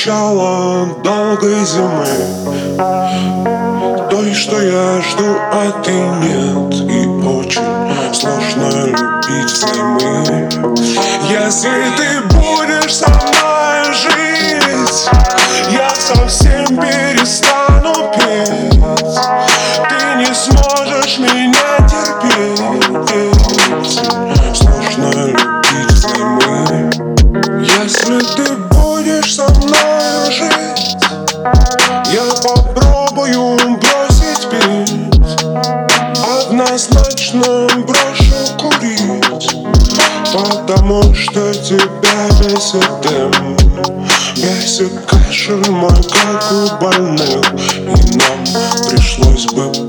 начало долгой зимы. Той, что я жду, а ты нет. возьмем брошу курить Потому что тебя бесит дым. Бесит кашель макаку больных. И нам пришлось бы